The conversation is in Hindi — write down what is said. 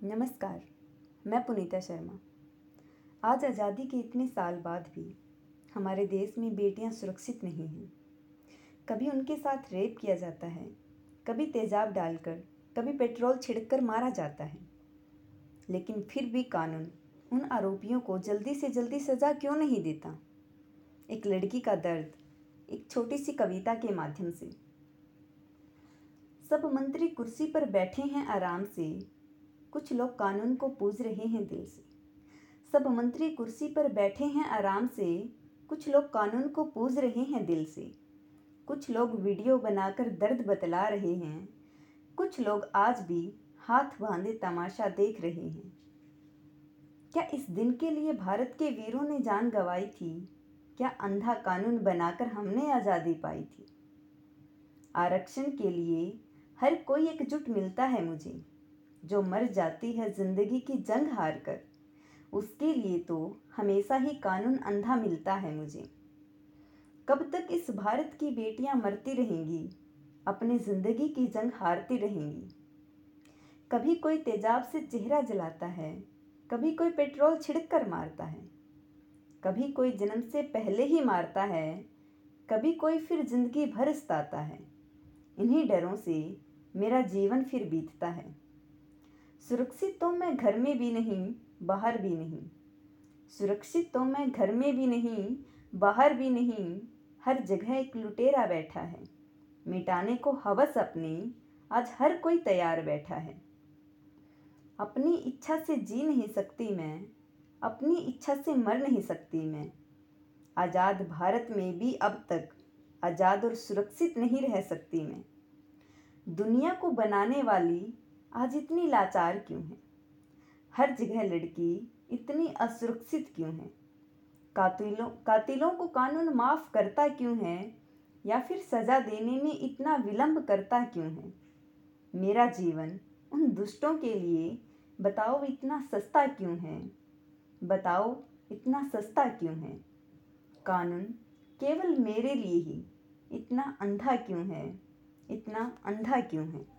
नमस्कार, मैं पुनीता शर्मा। आज आज़ादी के इतने साल बाद भी हमारे देश में बेटियाँ सुरक्षित नहीं हैं। कभी उनके साथ रेप किया जाता है, कभी तेज़ाब डालकर, कभी पेट्रोल छिड़क मारा जाता है। लेकिन फिर भी कानून उन आरोपियों को जल्दी से जल्दी सज़ा क्यों नहीं देता? एक लड़की का दर्द, एक छोटी सी कविता के माध्यम से। सब मंत्री कुर्सी पर बैठे हैं आराम से कुछ लोग कानून को पूज रहे हैं दिल से। सब मंत्री कुर्सी पर बैठे हैं आराम से। कुछ लोग कानून को पूज रहे हैं दिल से। कुछ लोग वीडियो बनाकर दर्द बतला रहे हैं। कुछ लोग आज भी हाथ बांधे तमाशा देख रहे हैं। क्या इस दिन के लिए भारत के वीरों ने जान गंवाई थी? क्या अंधा कानून बनाकर हमने आज़ादी पाई थी? आरक्षण के लिए हर कोई एकजुट मिलता है मुझे। जो मर जाती है ज़िंदगी की जंग हार कर। उसके लिए तो हमेशा ही कानून अंधा मिलता है मुझे। कब तक इस भारत की बेटियाँ मरती रहेंगी, अपनी ज़िंदगी की जंग हारती रहेंगी। कभी कोई तेजाब से चेहरा जलाता है, कभी कोई पेट्रोल छिड़क कर मारता है, कभी कोई जन्म से पहले ही मारता है, कभी कोई फिर ज़िंदगी भर सताता है। इन्हीं डरों से मेरा जीवन फिर बीतता है। सुरक्षित तो मैं घर में भी नहीं, बाहर भी नहीं। सुरक्षित तो मैं घर में भी नहीं, बाहर भी नहीं, हर जगह एक लुटेरा बैठा है। मिटाने को हवस अपनी, आज हर कोई तैयार बैठा है। अपनी इच्छा से जी नहीं सकती मैं, अपनी इच्छा से मर नहीं सकती मैं। आज़ाद भारत में भी अब तक, आज़ाद और सुरक्षित नहीं रह सकती मैं। दुनिया को बनाने वाली आज इतनी लाचार क्यों है? हर जगह लड़की इतनी असुरक्षित क्यों है? कातिलों कातिलों को कानून माफ़ करता क्यों है? या फिर सज़ा देने में इतना विलंब करता क्यों है? मेरा जीवन उन दुष्टों के लिए बताओ इतना सस्ता क्यों है? बताओ इतना सस्ता क्यों है? कानून केवल मेरे लिए ही इतना अंधा क्यों है? इतना अंधा क्यों है?